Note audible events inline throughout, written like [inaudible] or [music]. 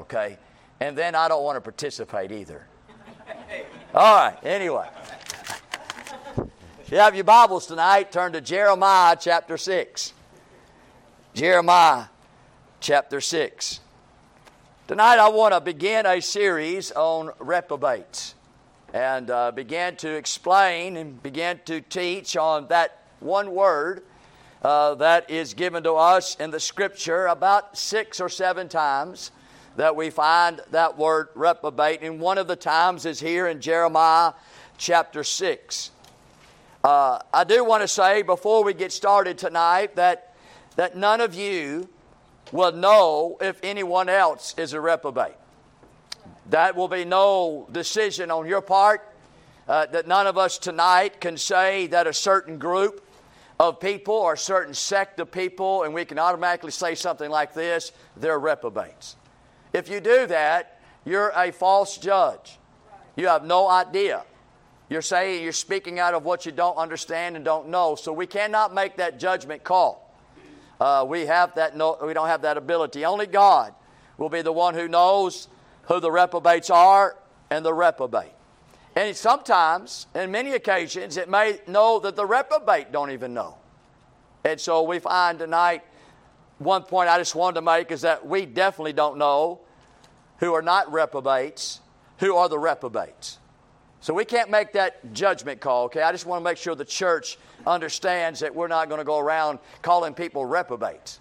okay? And then I don't want to participate either. All right, anyway. If you have your Bibles tonight, turn to Jeremiah chapter 6. Jeremiah chapter 6. Tonight I want to begin a series on reprobates and uh, begin to explain and begin to teach on that one word uh, that is given to us in the scripture about six or seven times that we find that word reprobate. And one of the times is here in Jeremiah chapter 6. Uh, I do want to say before we get started tonight that, that none of you will know if anyone else is a reprobate. That will be no decision on your part. Uh, that none of us tonight can say that a certain group of people or a certain sect of people, and we can automatically say something like this they're reprobates. If you do that, you're a false judge. You have no idea. You're saying you're speaking out of what you don't understand and don't know. So we cannot make that judgment call. Uh, we have that no, we don't have that ability. Only God will be the one who knows who the reprobates are and the reprobate. And sometimes, in many occasions, it may know that the reprobate don't even know. And so we find tonight, one point I just wanted to make is that we definitely don't know who are not reprobates, who are the reprobates. So we can't make that judgment call, okay? I just want to make sure the church understands that we're not going to go around calling people reprobates.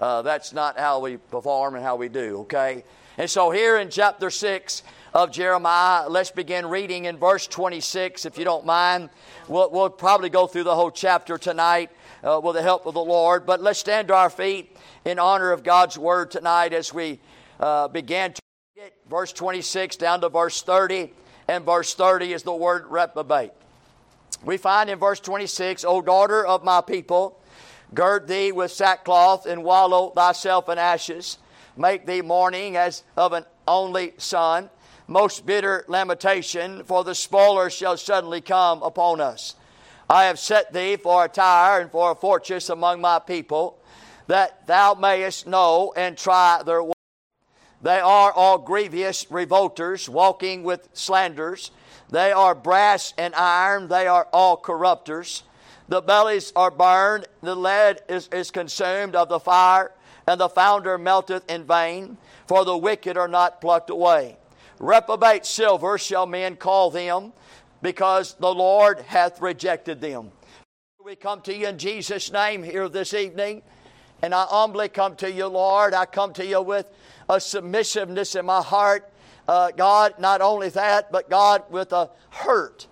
Uh, that's not how we perform and how we do, okay? And so here in chapter 6 of Jeremiah, let's begin reading in verse 26, if you don't mind. We'll, we'll probably go through the whole chapter tonight uh, with the help of the Lord, but let's stand to our feet in honor of God's word tonight as we uh, begin to. Verse 26 down to verse 30, and verse 30 is the word reprobate. We find in verse 26, O daughter of my people, gird thee with sackcloth and wallow thyself in ashes make thee mourning as of an only son. Most bitter lamentation, for the spoiler shall suddenly come upon us. I have set thee for a tire and for a fortress among my people, that thou mayest know and try their. They are all grievous revolters, walking with slanders. They are brass and iron, they are all corrupters. The bellies are burned, the lead is, is consumed of the fire and the founder melteth in vain, for the wicked are not plucked away. Reprobate silver shall men call them, because the Lord hath rejected them. We come to you in Jesus' name here this evening, and I humbly come to you, Lord. I come to you with a submissiveness in my heart. Uh, God, not only that, but God, with a hurt.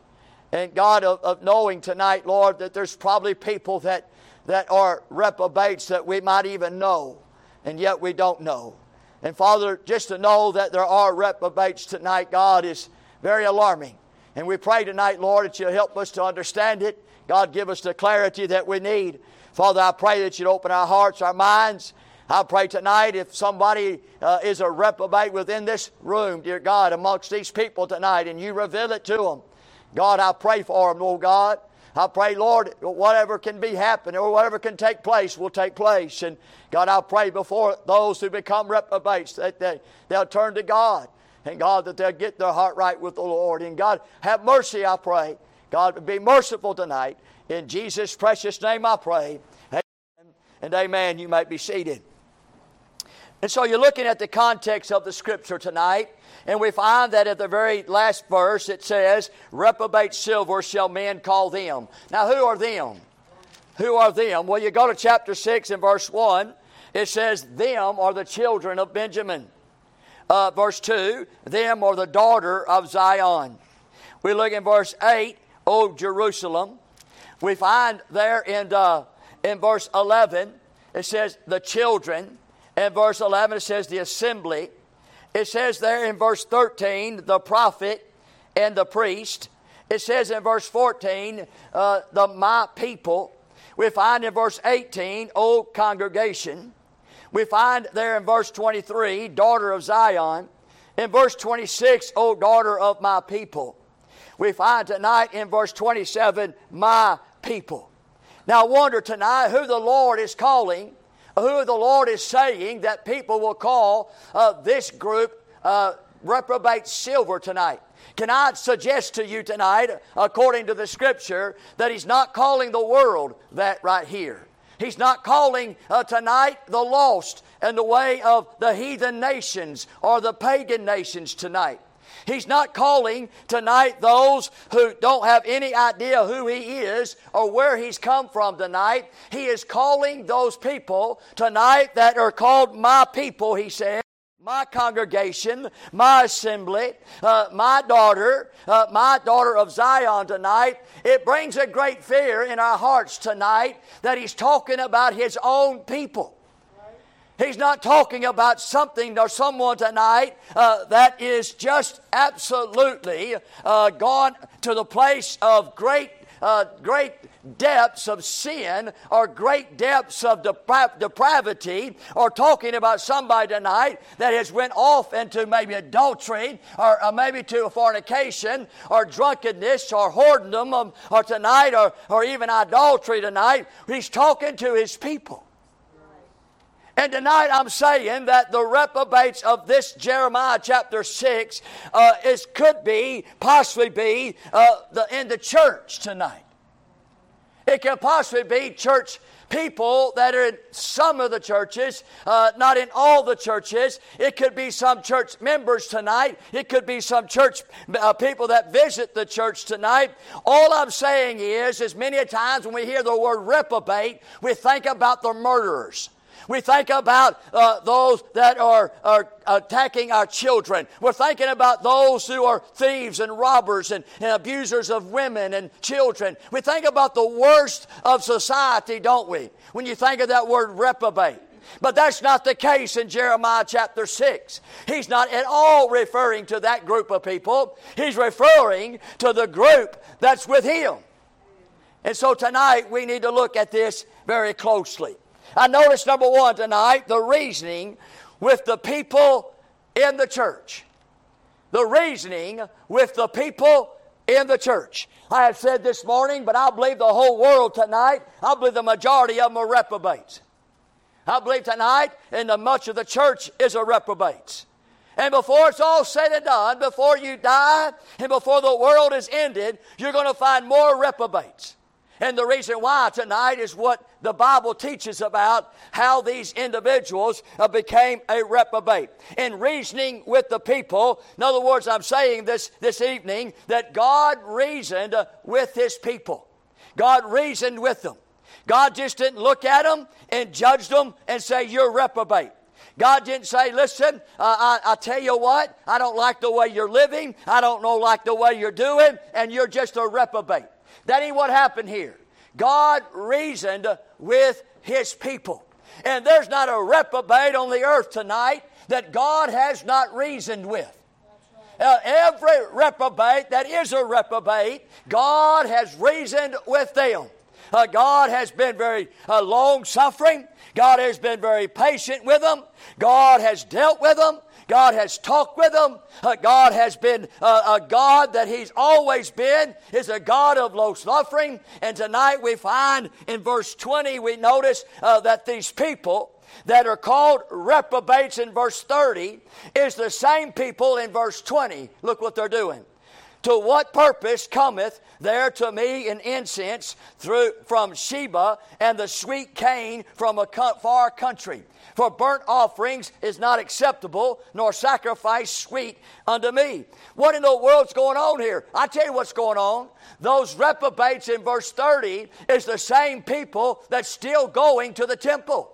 And God, of, of knowing tonight, Lord, that there's probably people that, that are reprobates that we might even know and yet we don't know. And Father, just to know that there are reprobates tonight, God, is very alarming. And we pray tonight, Lord, that you'll help us to understand it. God, give us the clarity that we need. Father, I pray that you'd open our hearts, our minds. I pray tonight if somebody uh, is a reprobate within this room, dear God, amongst these people tonight, and you reveal it to them. God, I pray for them, Lord God. I pray, Lord, whatever can be happening or whatever can take place will take place. And God, I pray before those who become reprobates that they, they'll turn to God. And God, that they'll get their heart right with the Lord. And God, have mercy, I pray. God, be merciful tonight. In Jesus' precious name I pray. Amen. And amen. You might be seated. And so you're looking at the context of the scripture tonight. And we find that at the very last verse it says, Reprobate silver shall men call them. Now, who are them? Who are them? Well, you go to chapter 6 and verse 1. It says, Them are the children of Benjamin. Uh, verse 2, Them are the daughter of Zion. We look in verse 8, O Jerusalem. We find there in, uh, in verse 11, it says, The children. In verse 11, it says, The assembly. It says there in verse 13, the prophet and the priest. It says in verse 14, uh, the my people. We find in verse eighteen 18, O congregation. We find there in verse 23, daughter of Zion. In verse 26, O daughter of my people. We find tonight in verse 27, my people. Now I wonder tonight who the Lord is calling who the Lord is saying that people will call uh, this group uh, reprobate silver tonight. Can I suggest to you tonight, according to the scripture, that He's not calling the world that right here? He's not calling uh, tonight the lost and the way of the heathen nations or the pagan nations tonight. He's not calling tonight those who don't have any idea who He is or where He's come from tonight. He is calling those people tonight that are called my people, He said my congregation, my assembly, uh, my daughter, uh, my daughter of Zion tonight, it brings a great fear in our hearts tonight that he's talking about his own people. He's not talking about something or someone tonight uh, that is just absolutely uh, gone to the place of great, uh, great depths of sin or great depths of depra- depravity or talking about somebody tonight that has went off into maybe adultery or, maybe to fornication or drunkenness or whoredom or, um, or tonight or, or even idolatry tonight. He's talking to his people. And tonight I'm saying that the reprobates of this Jeremiah chapter 6 uh, is, could be, possibly be, uh, the, in the church tonight. It could possibly be church people that are in some of the churches, uh, not in all the churches. It could be some church members tonight. It could be some church uh, people that visit the church tonight. All I'm saying is, is many times when we hear the word reprobate, we think about the murderers. We think about uh, those that are, are attacking our children. We're thinking about those who are thieves and robbers and, and abusers of women and children. We think about the worst of society, don't we? When you think of that word reprobate. But that's not the case in Jeremiah chapter 6. He's not at all referring to that group of people. He's referring to the group that's with him. And so tonight we need to look at this very closely. I noticed number one tonight the reasoning with the people in the church. The reasoning with the people in the church. I have said this morning, but I believe the whole world tonight, I believe the majority of them are reprobates. I believe tonight, and the much of the church is a reprobate. And before it's all said and done, before you die, and before the world is ended, you're going to find more reprobates. And the reason why tonight is what the Bible teaches about how these individuals uh, became a reprobate. In reasoning with the people, in other words, I'm saying this this evening that God reasoned uh, with his people. God reasoned with them. God just didn't look at them and judge them and say, You're reprobate. God didn't say, listen, uh, I, I, tell you what, I don't like the way you're living. I don't know like the way you're doing, and you're just a reprobate. That ain't what happened here. God reasoned with his people. And there's not a reprobate on the earth tonight that God has not reasoned with. Uh, every reprobate that is a reprobate, God has reasoned with them. Uh, God has been very uh, long suffering. God has been very patient with them. God has dealt with them. God has talked with them. Uh, God has been uh, a God that He's always been, is a God of low suffering. And tonight we find in verse 20, we notice uh, that these people that are called reprobates in verse 30 is the same people in verse 20. Look what they're doing. To what purpose cometh there to me an incense through from Sheba and the sweet cane from a far country? For burnt offerings is not acceptable, nor sacrifice sweet unto me. What in the world's going on here? I tell you what's going on. Those reprobates in verse 30 is the same people that's still going to the temple.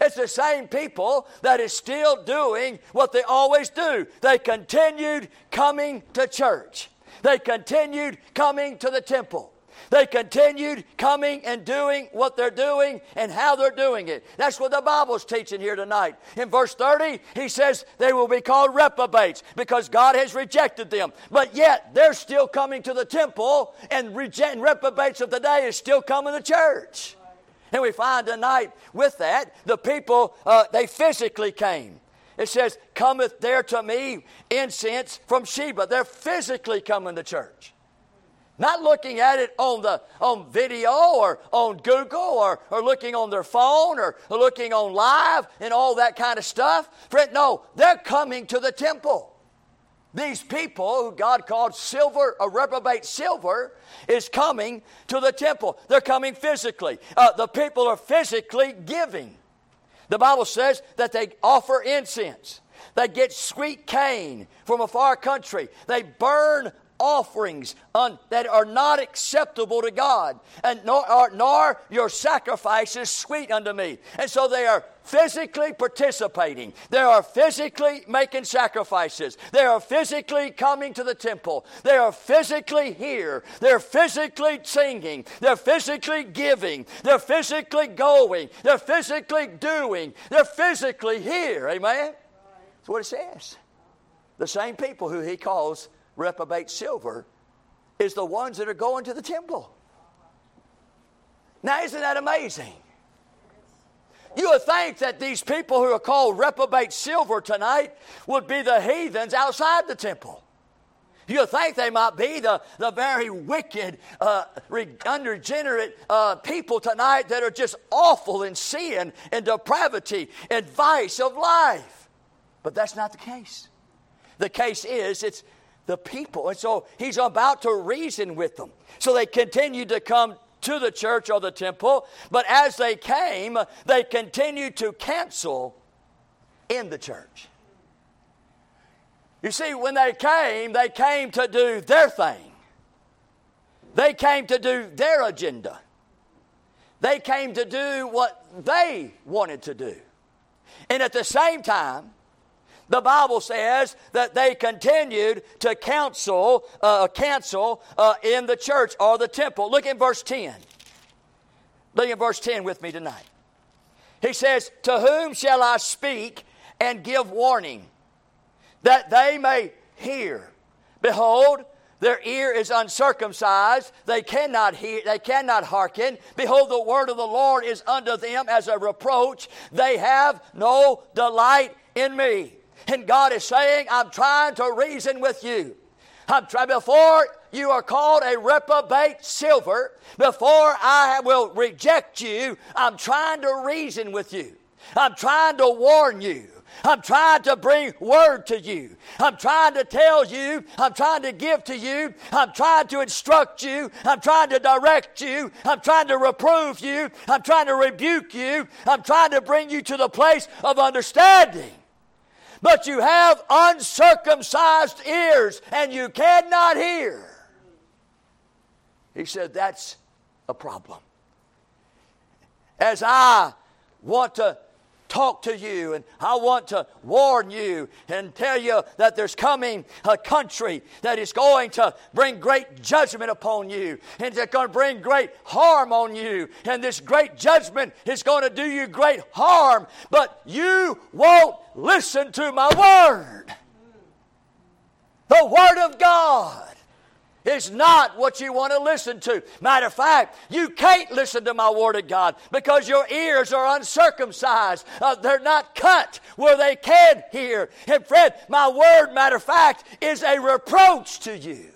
It's the same people that is still doing what they always do. They continued coming to church. They continued coming to the temple. They continued coming and doing what they're doing and how they're doing it. That's what the Bible's teaching here tonight. In verse 30, he says they will be called reprobates because God has rejected them. But yet, they're still coming to the temple, and reprobates of the day is still coming to church. And we find tonight with that, the people, uh, they physically came. It says, cometh there to me incense from Sheba. They're physically coming to church. Not looking at it on the on video or on Google or, or looking on their phone or, or looking on live and all that kind of stuff. Friend, no, they're coming to the temple. These people who God called silver, a reprobate silver, is coming to the temple. They're coming physically. Uh, the people are physically giving. The Bible says that they offer incense. They get sweet cane from a far country. They burn offerings un, that are not acceptable to God, and nor, are, nor your sacrifices sweet unto me. And so they are physically participating. They are physically making sacrifices. They are physically coming to the temple. They are physically here. They're physically singing. They're physically giving. They're physically going. They're physically doing. They're physically here. Amen? That's what it says. The same people who he calls reprobate silver is the ones that are going to the temple. Now, isn't that amazing? You would think that these people who are called reprobate silver tonight would be the heathens outside the temple. You would think they might be the, the very wicked, uh, unregenerate uh, people tonight that are just awful in sin and depravity and vice of life. But that's not the case. The case is it's the people. And so he's about to reason with them. So they continued to come to the church or the temple, but as they came, they continued to cancel in the church. You see, when they came, they came to do their thing. They came to do their agenda. They came to do what they wanted to do. And at the same time, the Bible says that they continued to counsel, uh, cancel uh, in the church or the temple. Look at verse 10. Look at verse 10 with me tonight. He says, To whom shall I speak and give warning that they may hear? Behold, their ear is uncircumcised, they cannot hear, they cannot hearken. Behold, the word of the Lord is unto them as a reproach. They have no delight in me. And God is saying, I'm trying to reason with you. I'm trying before you are called a reprobate silver, before I will reject you, I'm trying to reason with you. I'm trying to warn you. I'm trying to bring word to you. I'm trying to tell you. I'm trying to give to you. I'm trying to instruct you. I'm trying to direct you. I'm trying to reprove you. I'm trying to rebuke you. I'm trying to bring you to the place of understanding but you have uncircumcised ears and you cannot hear. He said, That's a problem. As I want to talk to you and I want to warn you and tell you that there's coming a country that is going to bring great judgment upon you and it's going to bring great harm on you and this great judgment is going to do you great harm but you won't listen to my word the word of God is not what you want to listen to. Matter of fact, you can't listen to my Word of God because your ears are uncircumcised. Uh, they're not cut where they can hear. And friend, my Word, matter of fact, is a reproach to you.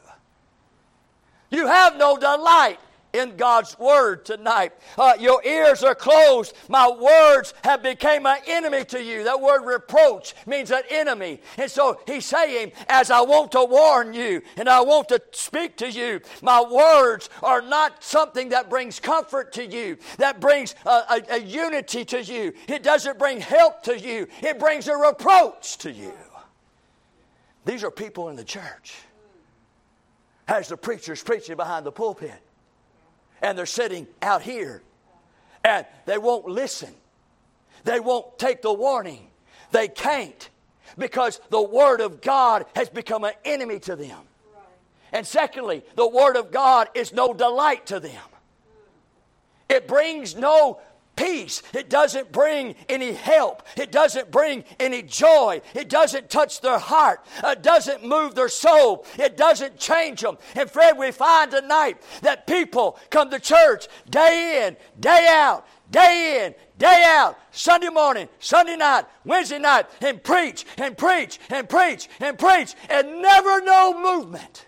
You have no delight in God's word tonight. Uh, your ears are closed. My words have become an enemy to you. That word reproach means an enemy. And so he's saying, as I want to warn you and I want to speak to you, my words are not something that brings comfort to you, that brings a, a, a unity to you. It doesn't bring help to you, it brings a reproach to you. These are people in the church. As the preacher's preaching behind the pulpit and they're sitting out here and they won't listen. They won't take the warning. They can't because the Word of God has become an enemy to them. And secondly, the Word of God is no delight to them. It brings no peace. It doesn't bring any help. It doesn't bring any joy. It doesn't touch their heart. It doesn't move their soul. It doesn't change them. And Fred, we find tonight that people come to church day in, day out, day in, day out, Sunday morning, Sunday night, Wednesday night, and preach and preach and preach and preach and never no movement.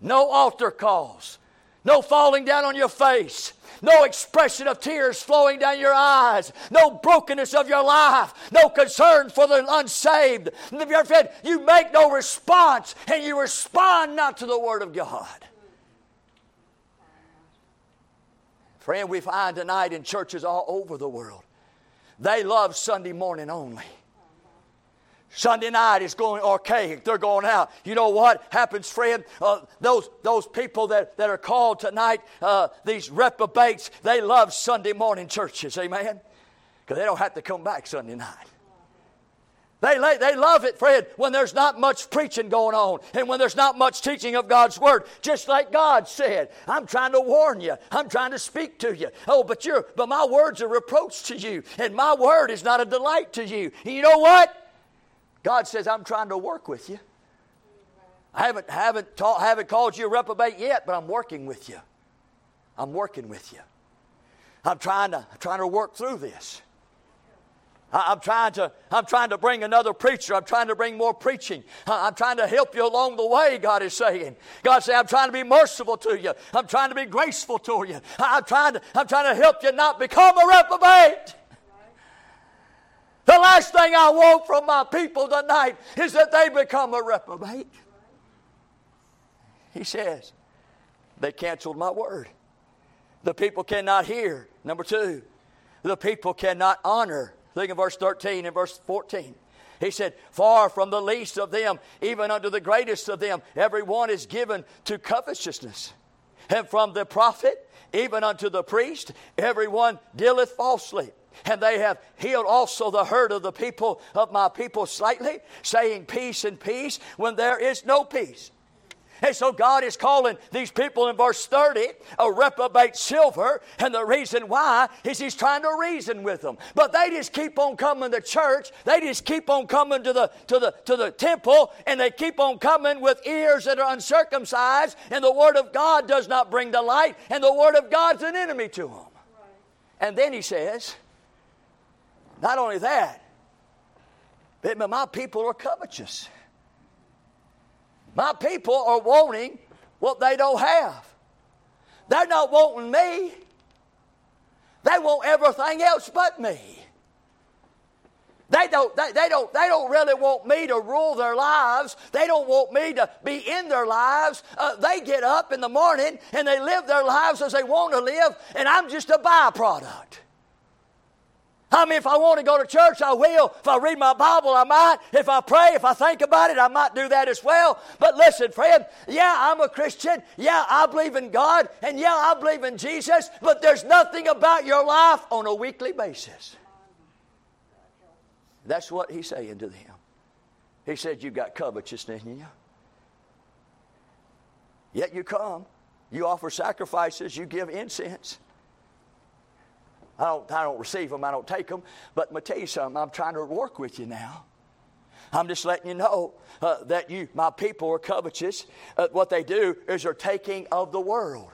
no altar calls, no falling down on your face, no expression of tears flowing down your eyes, no brokenness of your life, no concern for the unsaved. You make no response, and you respond not to the Word of God. Friend, we find tonight in churches all over the world, they love Sunday morning only. Sunday night is going archaic. They're going out. You know what happens, friend? Uh, those, those people that, that are called tonight, uh, these reprobates, they love Sunday morning churches. Amen? Because they don't have to come back Sunday night. They, they love it, friend, when there's not much preaching going on and when there's not much teaching of God's Word. Just like God said, I'm trying to warn you. I'm trying to speak to you. Oh, but, you're, but my words are reproach to you, and my word is not a delight to you. And you know what? God says, I'm trying to work with you. I haven't, haven't, taught, haven't called you a reprobate yet, but I'm working with you. I'm working with you. I'm trying to, trying to work through this. I'm trying to, I'm trying to bring another preacher. I'm trying to bring more preaching. I'm trying to help you along the way, God is saying. God said, I'm trying to be merciful to you. I'm trying to be graceful to you. I'm trying to, I'm trying to help you not become a reprobate. The last thing I want from my people tonight is that they become a reprobate. He says, they canceled my word. The people cannot hear. Number two, the people cannot honor. Think of verse 13 and verse 14. He said, Far from the least of them, even unto the greatest of them, every one is given to covetousness. And from the prophet, even unto the priest, every one dealeth falsely. And they have healed also the hurt of the people of my people slightly, saying peace and peace when there is no peace. And so God is calling these people in verse 30 a reprobate silver. And the reason why is He's trying to reason with them. But they just keep on coming to church. They just keep on coming to the, to the, to the temple. And they keep on coming with ears that are uncircumcised. And the Word of God does not bring delight. And the Word of God's an enemy to them. And then He says, not only that, but my people are covetous. My people are wanting what they don't have. They're not wanting me. They want everything else but me. They don't, they, they, don't, they don't really want me to rule their lives. They don't want me to be in their lives. Uh, they get up in the morning and they live their lives as they want to live, and I'm just a byproduct. I mean, if I want to go to church, I will. If I read my Bible, I might. If I pray, if I think about it, I might do that as well. But listen, friend, yeah, I'm a Christian. Yeah, I believe in God. And yeah, I believe in Jesus. But there's nothing about your life on a weekly basis. That's what he's saying to them. He said, You've got covetousness in you. Yet you come, you offer sacrifices, you give incense. I don't, I don't receive them, I don't take them. But I'm going to tell you something, I'm trying to work with you now. I'm just letting you know uh, that you, my people, are covetous. Uh, what they do is they're taking of the world.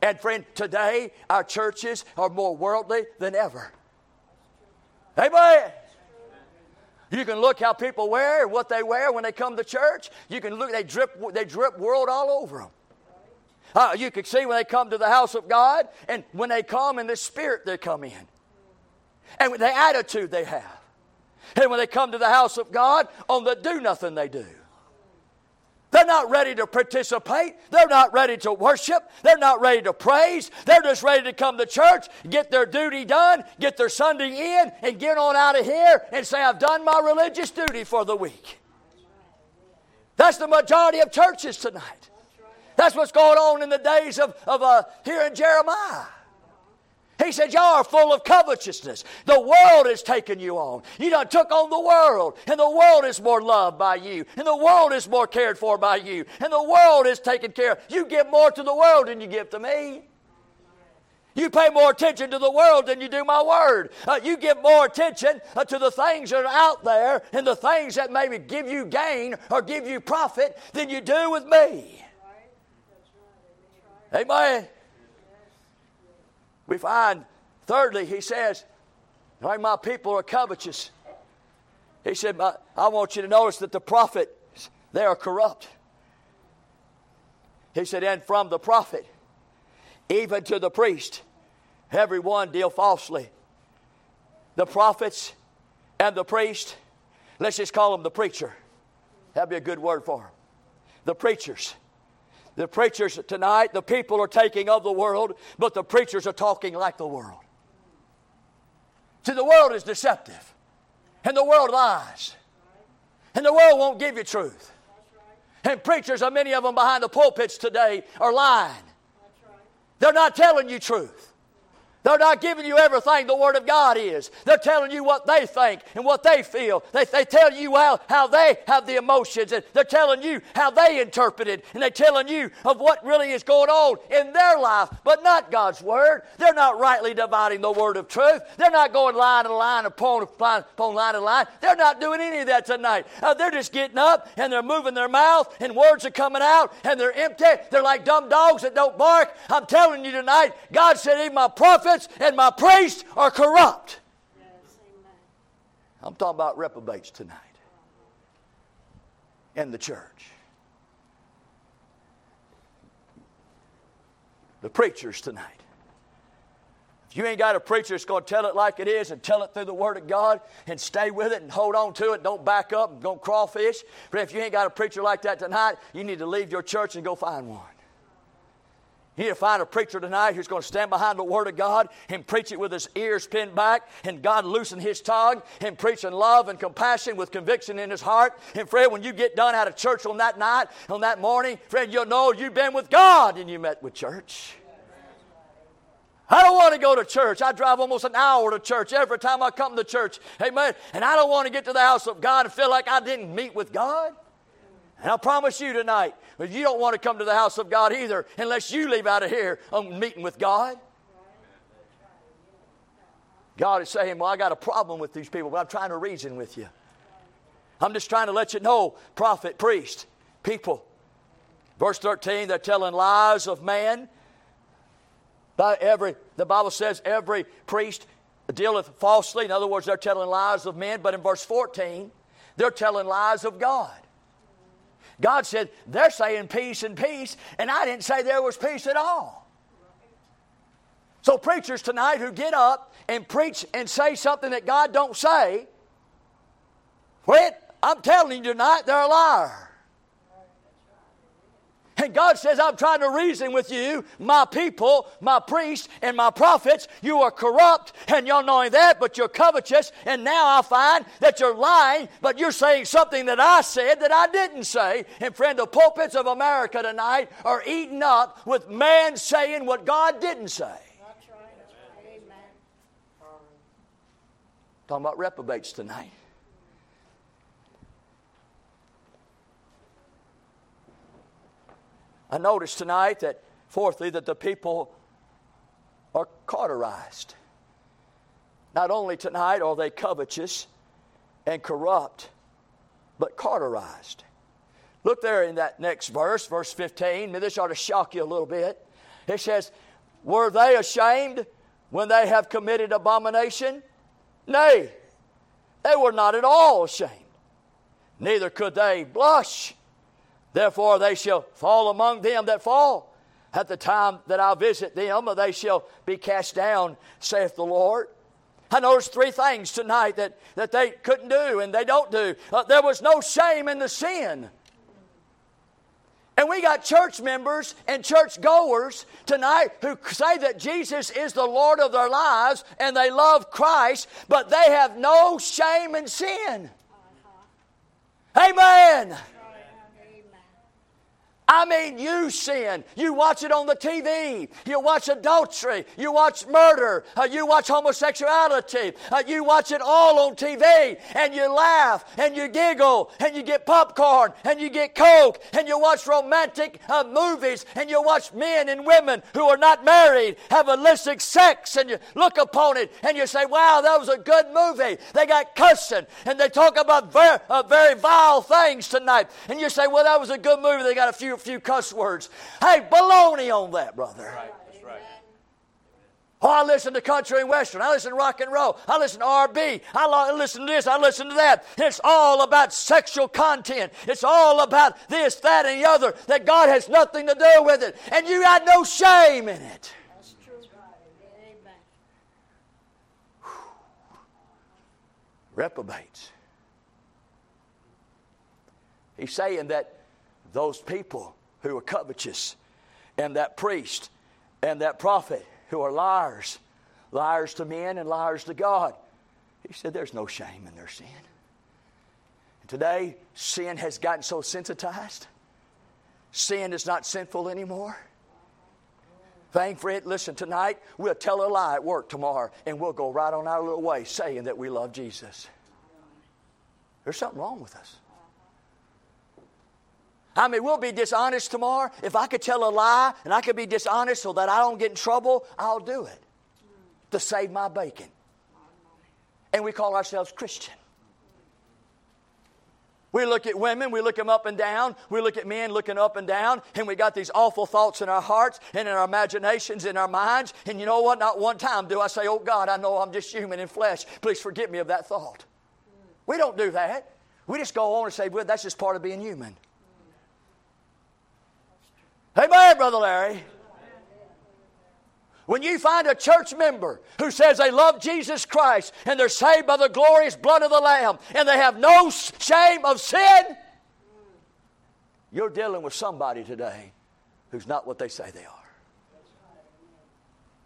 And friend, today our churches are more worldly than ever. Amen. You can look how people wear, what they wear when they come to church. You can look; they drip, they drip world all over them. Uh, you can see when they come to the house of God, and when they come in the spirit, they come in. And the attitude they have. And when they come to the house of God, on the do nothing they do. They're not ready to participate. They're not ready to worship. They're not ready to praise. They're just ready to come to church, get their duty done, get their Sunday in, and get on out of here and say, I've done my religious duty for the week. That's the majority of churches tonight. That's what's going on in the days of, of uh, here in Jeremiah. He said, Y'all are full of covetousness. The world has taken you on. You done took on the world, and the world is more loved by you, and the world is more cared for by you, and the world is taken care of. You give more to the world than you give to me. You pay more attention to the world than you do my word. Uh, you give more attention uh, to the things that are out there and the things that maybe give you gain or give you profit than you do with me. Amen. We find, thirdly, he says, my people are covetous. He said, I want you to notice that the prophets, they are corrupt. He said, And from the prophet, even to the priest, every one deal falsely. The prophets and the priest, let's just call them the preacher. That'd be a good word for them. The preachers. The preachers tonight, the people are taking of the world, but the preachers are talking like the world. See, the world is deceptive, and the world lies, and the world won't give you truth. And preachers, many of them behind the pulpits today, are lying. They're not telling you truth. They're not giving you everything the Word of God is. They're telling you what they think and what they feel. They, they tell you how, how they have the emotions, and they're telling you how they interpret it, and they're telling you of what really is going on in their life, but not God's Word. They're not rightly dividing the Word of truth. They're not going line to line upon, upon, upon line to line. They're not doing any of that tonight. Uh, they're just getting up and they're moving their mouth, and words are coming out, and they're empty. They're like dumb dogs that don't bark. I'm telling you tonight, God said, even my prophet prophets and my priests are corrupt. I'm talking about reprobates tonight in the church. The preachers tonight. If you ain't got a preacher that's going to tell it like it is and tell it through the Word of God and stay with it and hold on to it, don't back up and go crawfish. But if you ain't got a preacher like that tonight, you need to leave your church and go find one. You need to find a preacher tonight who's going to stand behind the Word of God and preach it with his ears pinned back and God loosen his tongue and preach in love and compassion with conviction in his heart. And friend, when you get done out of church on that night, on that morning, friend, you'll know you've been with God and you met with church. I don't want to go to church. I drive almost an hour to church every time I come to church. Amen. And I don't want to get to the house of God and feel like I didn't meet with God. And I promise you tonight, you don't want to come to the house of God either unless you leave out of here on meeting with God. God is saying, Well, I got a problem with these people, but I'm trying to reason with you. I'm just trying to let you know, prophet, priest, people. Verse 13, they're telling lies of man. By every, the Bible says every priest dealeth falsely. In other words, they're telling lies of men. But in verse 14, they're telling lies of God. God said, they're saying peace and peace, and I didn't say there was peace at all. So preachers tonight who get up and preach and say something that God don't say, when I'm telling you tonight, they're a liar. And God says, I'm trying to reason with you, my people, my priests, and my prophets. You are corrupt, and you're knowing that, but you're covetous. And now I find that you're lying, but you're saying something that I said that I didn't say. And friend, the pulpits of America tonight are eaten up with man saying what God didn't say. That's right. Amen. Talking about reprobates tonight. I noticed tonight that, fourthly, that the people are cauterized. Not only tonight are they covetous and corrupt, but cauterized. Look there in that next verse, verse 15. This ought to shock you a little bit. It says, Were they ashamed when they have committed abomination? Nay, they were not at all ashamed. Neither could they blush Therefore, they shall fall among them that fall. At the time that I visit them, they shall be cast down, saith the Lord. I noticed three things tonight that, that they couldn't do and they don't do. Uh, there was no shame in the sin. And we got church members and church goers tonight who say that Jesus is the Lord of their lives and they love Christ, but they have no shame in sin. Amen. I mean, you sin. You watch it on the TV. You watch adultery. You watch murder. Uh, you watch homosexuality. Uh, you watch it all on TV. And you laugh and you giggle and you get popcorn and you get Coke and you watch romantic uh, movies and you watch men and women who are not married have illicit sex and you look upon it and you say, wow, that was a good movie. They got cussing and they talk about very, uh, very vile things tonight. And you say, well, that was a good movie. They got a few few cuss words. Hey, baloney on that, brother. Right. That's right. Oh, I listen to country and western. I listen to rock and roll. I listen to R&B. I listen to this. I listen to that. It's all about sexual content. It's all about this, that, and the other. That God has nothing to do with it, and you got no shame in it. That's true. Amen. Reprobates. He's saying that those people who are covetous, and that priest, and that prophet who are liars, liars to men and liars to God. He said there's no shame in their sin. And Today, sin has gotten so sensitized. Sin is not sinful anymore. Thank for it. Listen, tonight we'll tell a lie at work tomorrow and we'll go right on our little way saying that we love Jesus. There's something wrong with us. I mean, we'll be dishonest tomorrow. If I could tell a lie and I could be dishonest so that I don't get in trouble, I'll do it to save my bacon. And we call ourselves Christian. We look at women, we look them up and down, we look at men looking up and down, and we got these awful thoughts in our hearts and in our imaginations, in our minds. And you know what? Not one time do I say, Oh God, I know I'm just human in flesh. Please forgive me of that thought. We don't do that. We just go on and say, Well, that's just part of being human. Amen, Brother Larry. When you find a church member who says they love Jesus Christ and they're saved by the glorious blood of the Lamb and they have no shame of sin, you're dealing with somebody today who's not what they say they are.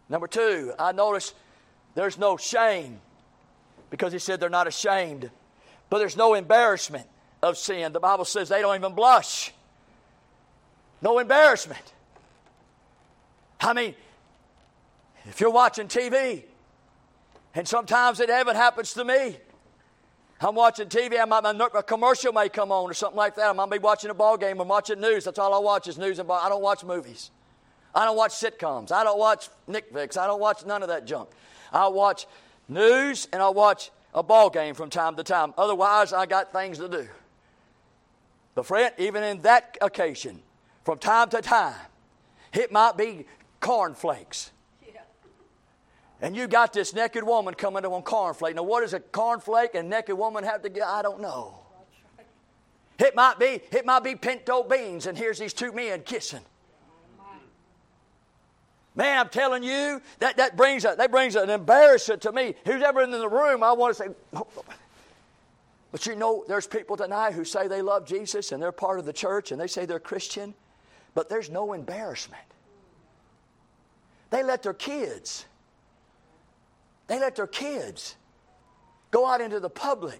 Number two, I notice there's no shame because he said they're not ashamed, but there's no embarrassment of sin. The Bible says they don't even blush. No embarrassment. I mean, if you're watching TV, and sometimes it even happens to me. I'm watching TV, I might, a commercial may come on or something like that. I might be watching a ball game or watching news. That's all I watch is news and ball. I don't watch movies. I don't watch sitcoms. I don't watch Nick Vicks. I don't watch none of that junk. I watch news and I watch a ball game from time to time. Otherwise, I got things to do. But friend, even in that occasion, from time to time. It might be cornflakes. And you got this naked woman coming up on cornflake. Now, what does a cornflake and naked woman have to get? I don't know. It might be, it might be pinto beans, and here's these two men kissing. Man, I'm telling you, that, that brings a, that brings an embarrassment to me. Who's ever in the room, I want to say, oh, but you know, there's people tonight who say they love Jesus and they're part of the church and they say they're Christian but there's no embarrassment. They let their kids, they let their kids go out into the public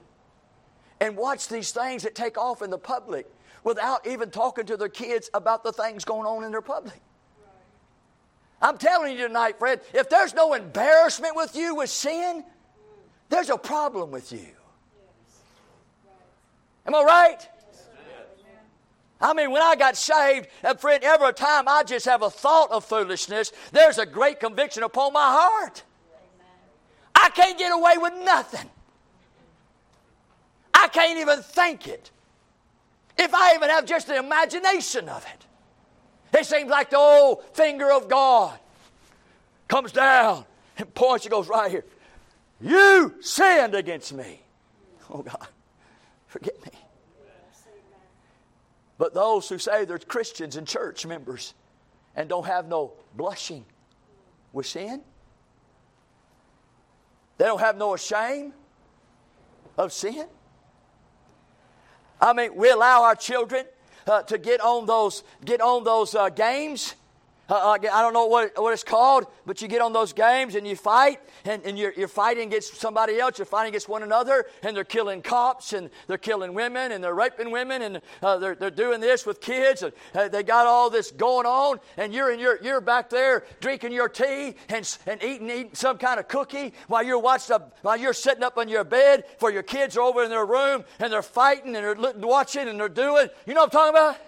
and watch these things that take off in the public without even talking to their kids about the things going on in their public. I'm telling you tonight, Fred, if there's no embarrassment with you with sin, there's a problem with you. Am I right? I mean, when I got saved, and friend, every time I just have a thought of foolishness, there's a great conviction upon my heart. I can't get away with nothing. I can't even think it. If I even have just the imagination of it, it seems like the old finger of God comes down and points and goes right here. You sinned against me. Oh God, forget me. But those who say they're Christians and church members and don't have no blushing with sin, they don't have no shame of sin. I mean, we allow our children uh, to get on those get on those uh, games I don't know what, what it's called, but you get on those games and you fight, and, and you're, you're fighting against somebody else, you're fighting against one another, and they're killing cops, and they're killing women, and they're raping women, and uh, they're, they're doing this with kids, and uh, they got all this going on, and you're, in your, you're back there drinking your tea and, and eating, eating some kind of cookie while you're, watching a, while you're sitting up on your bed, for your kids are over in their room, and they're fighting, and they're watching, and they're doing. You know what I'm talking about?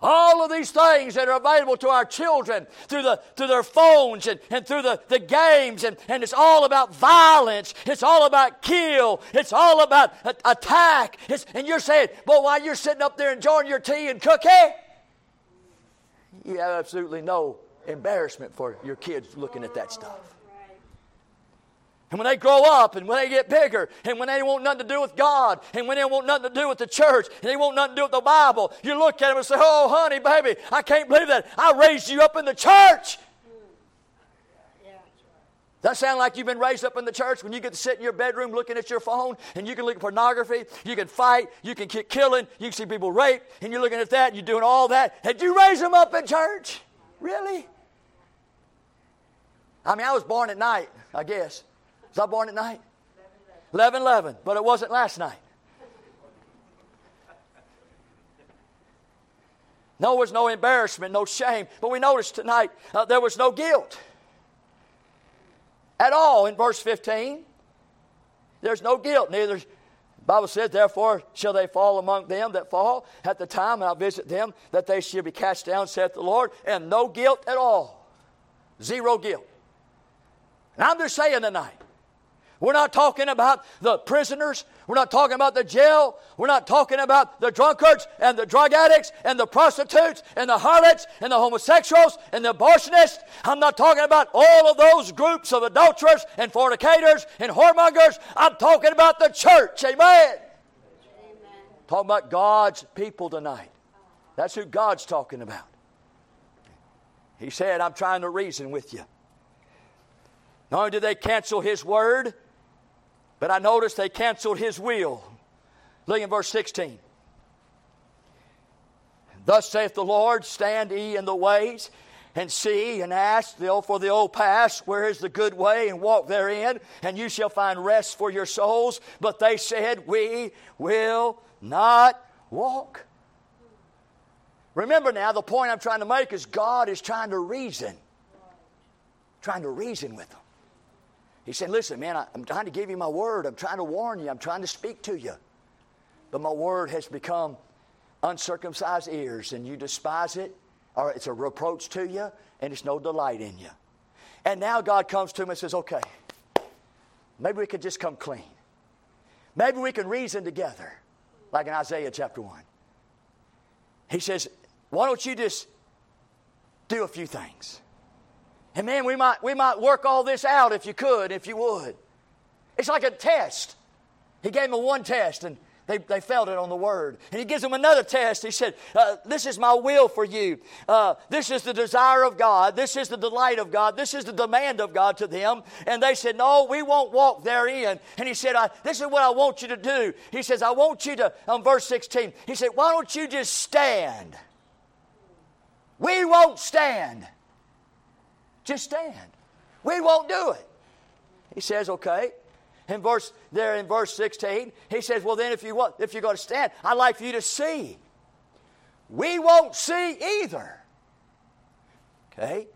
All of these things that are available to our children through, the, through their phones and, and through the, the games, and, and it's all about violence. It's all about kill. It's all about attack. It's, and you're saying, well, while you're sitting up there enjoying your tea and cookie, you have absolutely no embarrassment for your kids looking at that stuff. And when they grow up and when they get bigger and when they want nothing to do with God and when they want nothing to do with the church and they want nothing to do with the Bible, you look at them and say, Oh, honey, baby, I can't believe that. I raised you up in the church. That sound like you've been raised up in the church when you get to sit in your bedroom looking at your phone and you can look at pornography, you can fight, you can keep killing, you can see people raped, and you're looking at that and you're doing all that. Did you raise them up in church? Really? I mean, I was born at night, I guess. Was I born at night? 11 11, but it wasn't last night. No, there was no embarrassment, no shame. But we noticed tonight uh, there was no guilt at all in verse 15. There's no guilt. Neither, the Bible says, therefore shall they fall among them that fall at the time, and I'll visit them, that they shall be cast down, saith the Lord, and no guilt at all. Zero guilt. And I'm just saying tonight, we're not talking about the prisoners. We're not talking about the jail. We're not talking about the drunkards and the drug addicts and the prostitutes and the harlots and the homosexuals and the abortionists. I'm not talking about all of those groups of adulterers and fornicators and whoremongers. I'm talking about the church. Amen. Amen. Talking about God's people tonight. That's who God's talking about. He said, I'm trying to reason with you. Not only did they cancel his word, but I noticed they canceled his will. Look in verse 16. Thus saith the Lord, stand ye in the ways and see and ask for the old pass, where is the good way, and walk therein, and you shall find rest for your souls. But they said, We will not walk. Remember now, the point I'm trying to make is God is trying to reason, trying to reason with them. He said, Listen, man, I, am trying to give you my word. I'm trying to warn you. I'm trying to speak to you. But my word has become uncircumcised ears, and you despise it, or it's a reproach to you, and it's no delight in you. And now God comes to him and says, Okay, maybe we could just come clean. Maybe we can reason together, like in Isaiah chapter 1. He says, Why don't you just do a few things? And man, we might, we might work all this out if you could, if you would. It's like a test. He gave them one test and they, they failed it on the word. And he gives them another test. He said, uh, This is my will for you. Uh, this is the desire of God. This is the delight of God. This is the demand of God to them. And they said, No, we won't walk therein. And he said, This is what I want you to do. He says, I want you to, on verse 16, he said, Why don't you just stand? We won't stand. Just stand. We won't do it. He says, okay. In verse there in verse 16, he says, Well then if you want if you're going to stand, I'd like for you to see. We won't see either. Okay?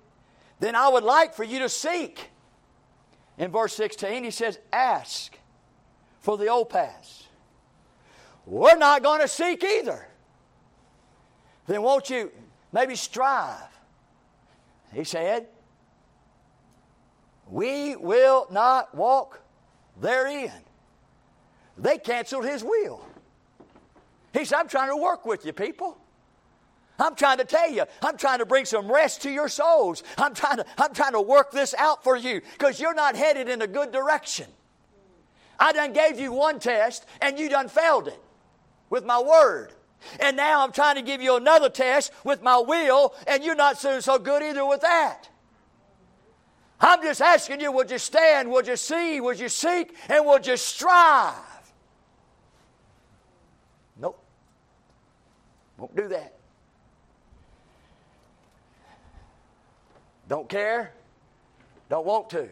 Then I would like for you to seek. In verse 16, he says, Ask for the old. We're not going to seek either. Then won't you maybe strive? He said, we will not walk therein. They canceled his will. He said, I'm trying to work with you, people. I'm trying to tell you, I'm trying to bring some rest to your souls. I'm trying to, I'm trying to work this out for you because you're not headed in a good direction. I done gave you one test and you done failed it with my word. And now I'm trying to give you another test with my will, and you're not so, so good either with that. I'm just asking you, would you stand, would you see, would you seek, and would you strive? Nope. Won't do that. Don't care. Don't want to.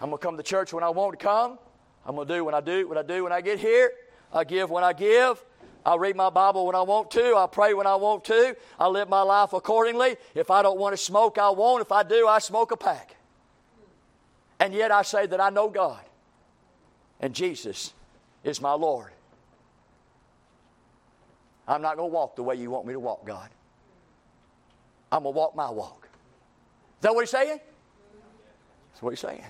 I'm going to come to church when I want to come. I'm going to do what I do, what I do when I get here. I give when I give. I'll read my Bible when I want to. I'll pray when I want to. I live my life accordingly. If I don't want to smoke, I won't. If I do, I smoke a pack. And yet I say that I know God. And Jesus is my Lord. I'm not going to walk the way you want me to walk, God. I'm going to walk my walk. Is that what he's saying? That's what he's saying.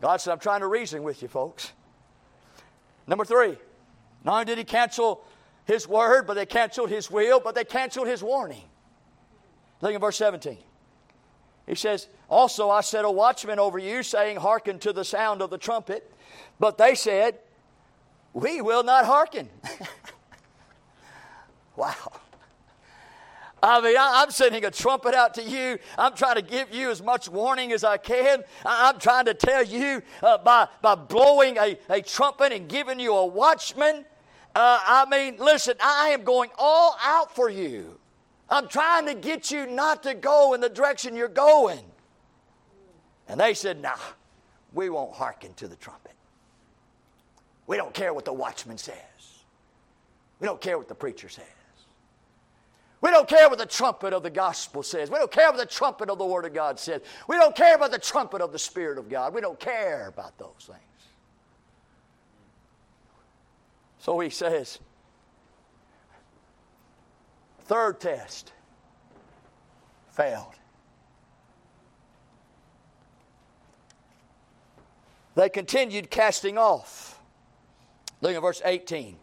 God said, I'm trying to reason with you, folks. Number three, not only did he cancel his word, but they canceled his will, but they canceled his warning. Look at verse 17. He says, Also I set a watchman over you, saying, Hearken to the sound of the trumpet. But they said, We will not hearken. [laughs] wow. I mean, I, am sending a trumpet out to you. I'm trying to give you as much warning as I can. I, am trying to tell you uh, by, by blowing a, a trumpet and giving you a watchman. Uh, I mean, listen, I am going all out for you. I'm trying to get you not to go in the direction you're going. And they said, Nah, we won't hearken to the trumpet. We don't care what the watchman says, we don't care what the preacher says. We don't care what the trumpet of the gospel says. We don't care what the trumpet of the Word of God says. We don't care about the trumpet of the Spirit of God. We don't care about those things. So he says, third test failed. They continued casting off. Look at verse 18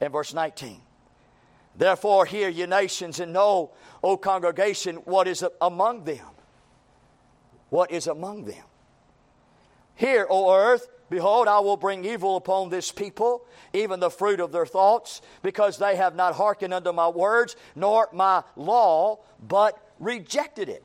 and verse 19. Therefore, hear ye nations and know, O congregation, what is among them. What is among them? Hear, O earth, behold, I will bring evil upon this people, even the fruit of their thoughts, because they have not hearkened unto my words, nor my law, but rejected it.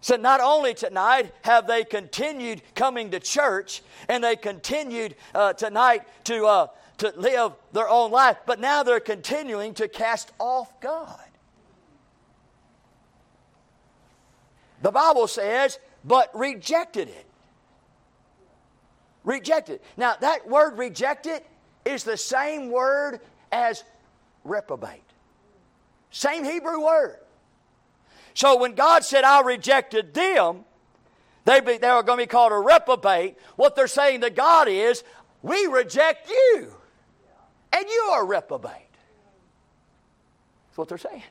So, not only tonight have they continued coming to church, and they continued uh, tonight to uh, to live their own life, but now they're continuing to cast off God. The Bible says, but rejected it. Rejected. Now, that word rejected is the same word as reprobate. Same Hebrew word. So when God said, I rejected them, they, be, they were going to be called a reprobate. What they're saying to God is, We reject you and you are reprobate. That's what they're saying.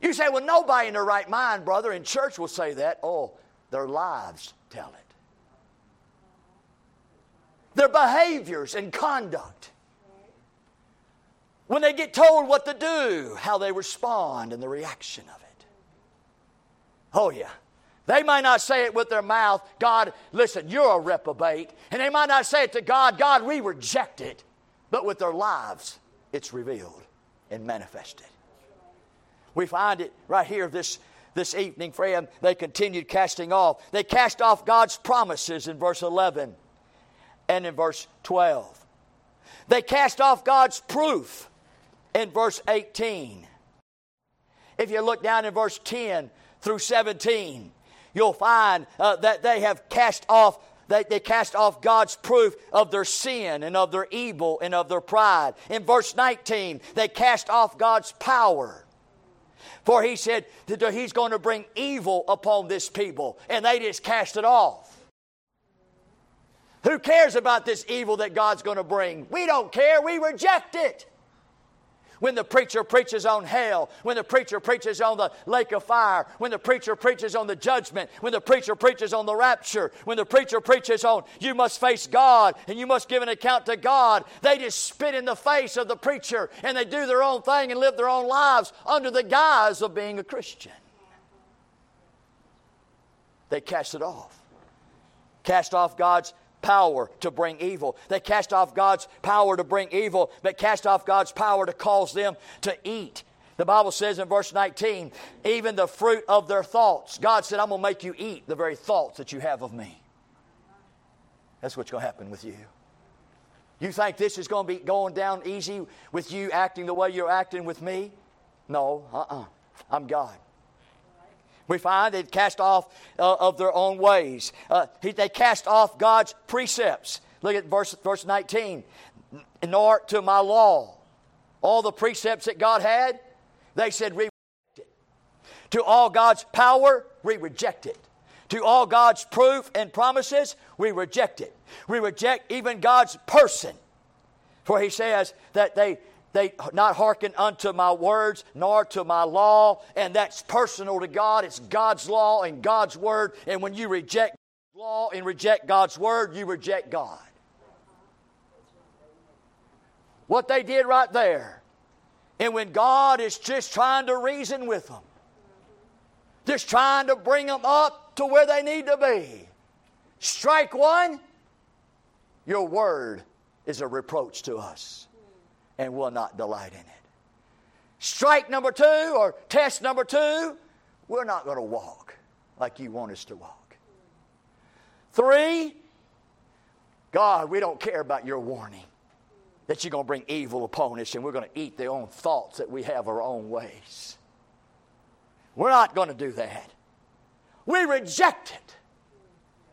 You say, well, nobody in their right mind, brother, in church will say that. Oh, their lives tell it. Their behaviors and conduct. When they get told what to do, how they respond and the reaction of it. Oh, yeah. They might not say it with their mouth, God, listen, you're a reprobate. And they might not say it to God, God, we reject it. But with their lives, it's revealed and manifested. We find it right here this, this evening, friend. They continued casting off. They cast off God's promises in verse 11 and in verse 12. They cast off God's proof in verse 18. If you look down in verse 10 through 17, you'll find uh, that they have cast off they, they cast off God's proof of their sin and of their evil and of their pride. In verse 19, they cast off God's power. For he said that he's going to bring evil upon this people, and they just cast it off. Who cares about this evil that God's going to bring? We don't care, we reject it when the preacher preaches on hell, when the preacher preaches on the lake of fire, when the preacher preaches on the judgment, when the preacher preaches on the rapture, when the preacher preaches on you must face God and you must give an account to God, they just spit in the face of the preacher and they do their own thing and live their own lives under the guise of being a Christian. They cast it off. Cast off God's power to bring evil. They cast off God's power to bring evil, but cast off God's power to cause them to eat. The Bible says in verse 19, even the fruit of their thoughts. God said, I'm going to make you eat the very thoughts that you have of me. That's what's going to happen with you. You think this is going to be going down easy with you acting the way you're acting with me? No, uh uh-uh. uh. i am God. We find they cast off uh, of their own ways. Uh, he, they cast off God's precepts. Look at verse, verse 19. Nor to my law. All the precepts that God had, they said, we reject it. To all God's power, we reject it. To all God's proof and promises, we reject it. We reject even God's person. For he says that they they not hearken unto my words nor to my law and that's personal to god. It's god's law and god's word. And when you reject law and reject god's word you reject god. What they did right there. And when God is just trying to reason with them, just trying to bring them up to where they need to be, strike one, your word is a reproach to us and will not delight in it. Strike number two or test number two, we're not going to walk like you want us to walk. Three, God, we don't care about your warning that you're going to bring evil upon us and we're going to eat the own thoughts that we have our own ways. We're not going to do that. We reject it.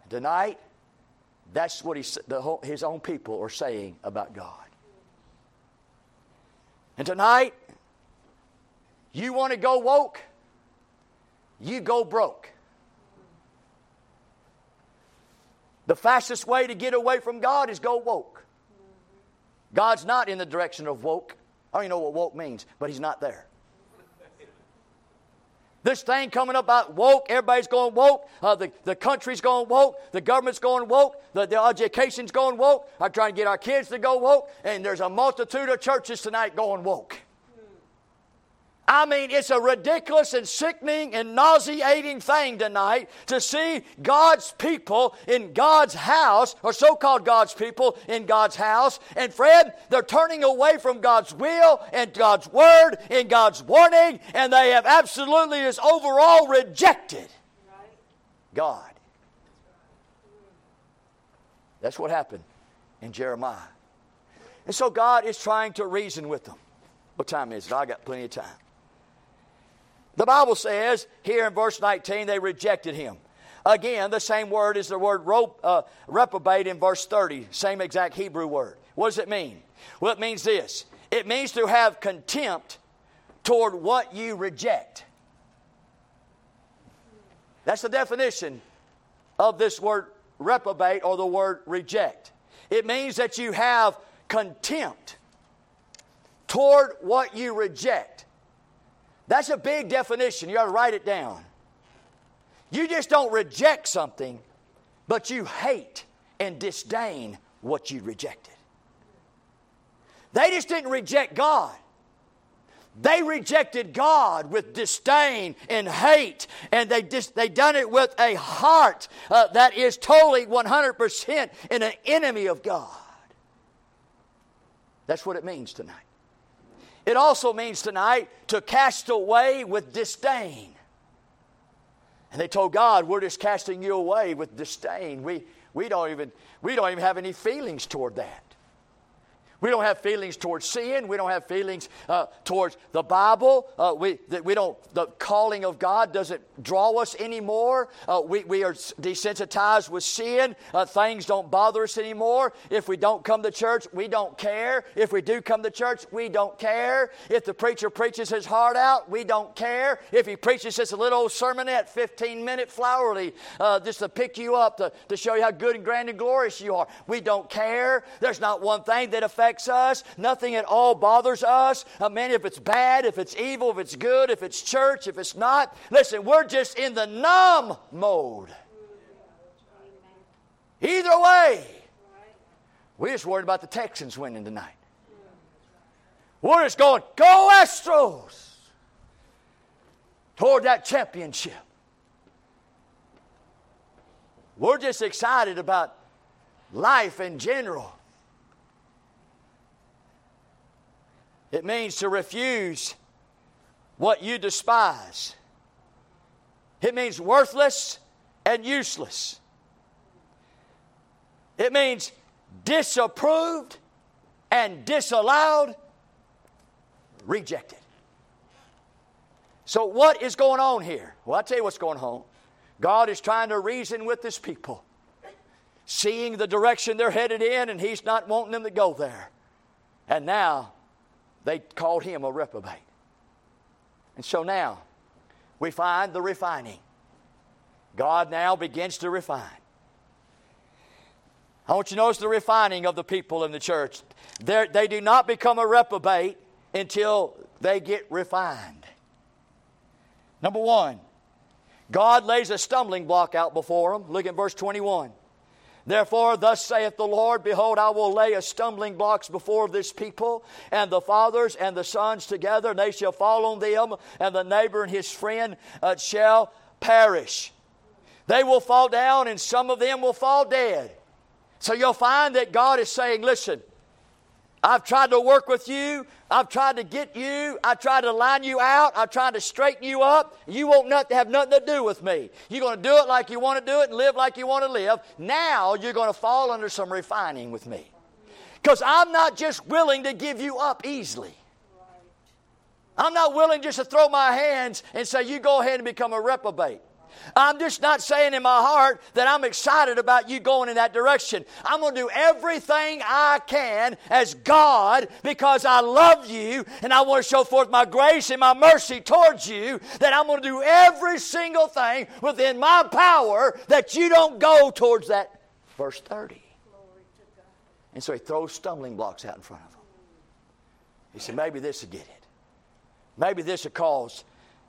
Tonight, that's what he, the whole, his own people are saying about God. And tonight, you want to go woke? You go broke. The fastest way to get away from God is go woke. God's not in the direction of woke. I don't even know what woke means, but He's not there. This thing coming up about woke, everybody's going woke, uh, the, the country's going woke, the government's going woke, the, the education's going woke. I'm trying to get our kids to go woke, and there's a multitude of churches tonight going woke. I mean, it's a ridiculous and sickening and nauseating thing tonight to see God's people in God's house, or so called God's people in God's house. And Fred, they're turning away from God's will and God's word and God's warning, and they have absolutely just overall rejected God. That's what happened in Jeremiah. And so God is trying to reason with them. What time is it? I got plenty of time. The Bible says here in verse 19, they rejected him. Again, the same word is the word uh, reprobate in verse 30, same exact Hebrew word. What does it mean? Well, it means this it means to have contempt toward what you reject. That's the definition of this word reprobate or the word reject. It means that you have contempt toward what you reject. That's a big definition. You got to write it down. You just don't reject something, but you hate and disdain what you rejected. They just didn't reject God. They rejected God with disdain and hate, and they dis- they done it with a heart uh, that is totally 100% in an enemy of God. That's what it means tonight. It also means tonight to cast away with disdain. And they told God, We're just casting you away with disdain. We, we, don't even, we don't even have any feelings toward that. We don't have feelings towards sin. We don't have feelings uh, towards the Bible. Uh, we, we don't, the calling of God doesn't draw us anymore. Uh, we, we are desensitized with sin. Uh, things don't bother us anymore. If we don't come to church, we don't care. If we do come to church, we don't care. If the preacher preaches his heart out, we don't care. If he preaches just a little old sermonette, 15 minute flowery, uh, just to pick you up, to, to show you how good and grand and glorious you are, we don't care. There's not one thing that affects affects us. Nothing at all bothers us. Uh, I mean, if it's bad, if it's evil, if it's good, if it's church, if it's not. Listen, we're just in the numb mode. Either way, we're just worried about the Texans winning tonight. We're just going, go Astros! Toward that championship. We're just excited about life in general. It means to refuse what you despise. It means worthless and useless. It means disapproved and disallowed, rejected. So, what is going on here? Well, I'll tell you what's going on. God is trying to reason with his people, seeing the direction they're headed in, and he's not wanting them to go there. And now they called him a reprobate. And so now we find the refining. God now begins to refine. I want you to notice the refining of the people in the church. They're, they do not become a reprobate until they get refined. Number one, God lays a stumbling block out before them. Look at verse 21. Therefore, thus saith the Lord Behold, I will lay a stumbling blocks before this people, and the fathers and the sons together, and they shall fall on them, and the neighbor and his friend uh, shall perish. They will fall down, and some of them will fall dead. So you'll find that God is saying, Listen, I've tried to work with you. I've tried to get you. I tried to line you out. I tried to straighten you up. You won't not have nothing to do with me. You're going to do it like you want to do it and live like you want to live. Now you're going to fall under some refining with me. Because I'm not just willing to give you up easily. I'm not willing just to throw my hands and say, you go ahead and become a reprobate. I'm just not saying in my heart that I'm excited about you going in that direction. I'm going to do everything I can as God because I love you and I want to show forth my grace and my mercy towards you. That I'm going to do every single thing within my power that you don't go towards that. Verse 30. And so he throws stumbling blocks out in front of them. He said, maybe this will get it. Maybe this will cause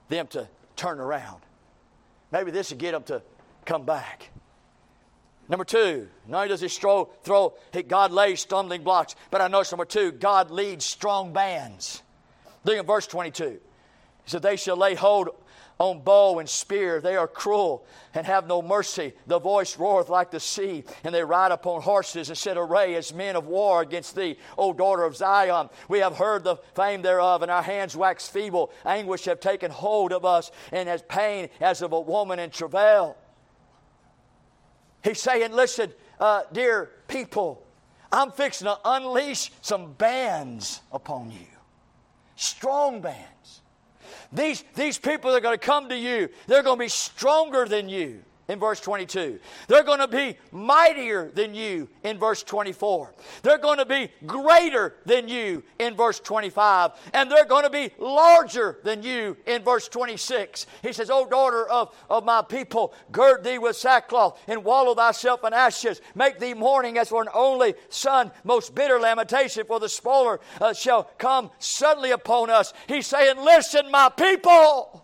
them to turn around. Maybe this will get them to come back. Number two, not only does he throw, throw God lays stumbling blocks, but I notice number two, God leads strong bands. Look at verse 22. He said, They shall lay hold on bow and spear. They are cruel and have no mercy. The voice roareth like the sea, and they ride upon horses and set array as men of war against thee, O daughter of Zion. We have heard the fame thereof, and our hands wax feeble. Anguish have taken hold of us, and as pain as of a woman in travail. He's saying, Listen, uh, dear people, I'm fixing to unleash some bands upon you. Strong bands. These, these people are going to come to you. They're going to be stronger than you in verse 22. They're going to be mightier than you in verse 24. They're going to be greater than you in verse 25. And they're going to be larger than you in verse 26. He says, O daughter of, of my people, gird thee with sackcloth and wallow thyself in ashes. Make thee mourning as for an only son. Most bitter lamentation for the spoiler uh, shall come suddenly upon us. He's saying, Listen, my people.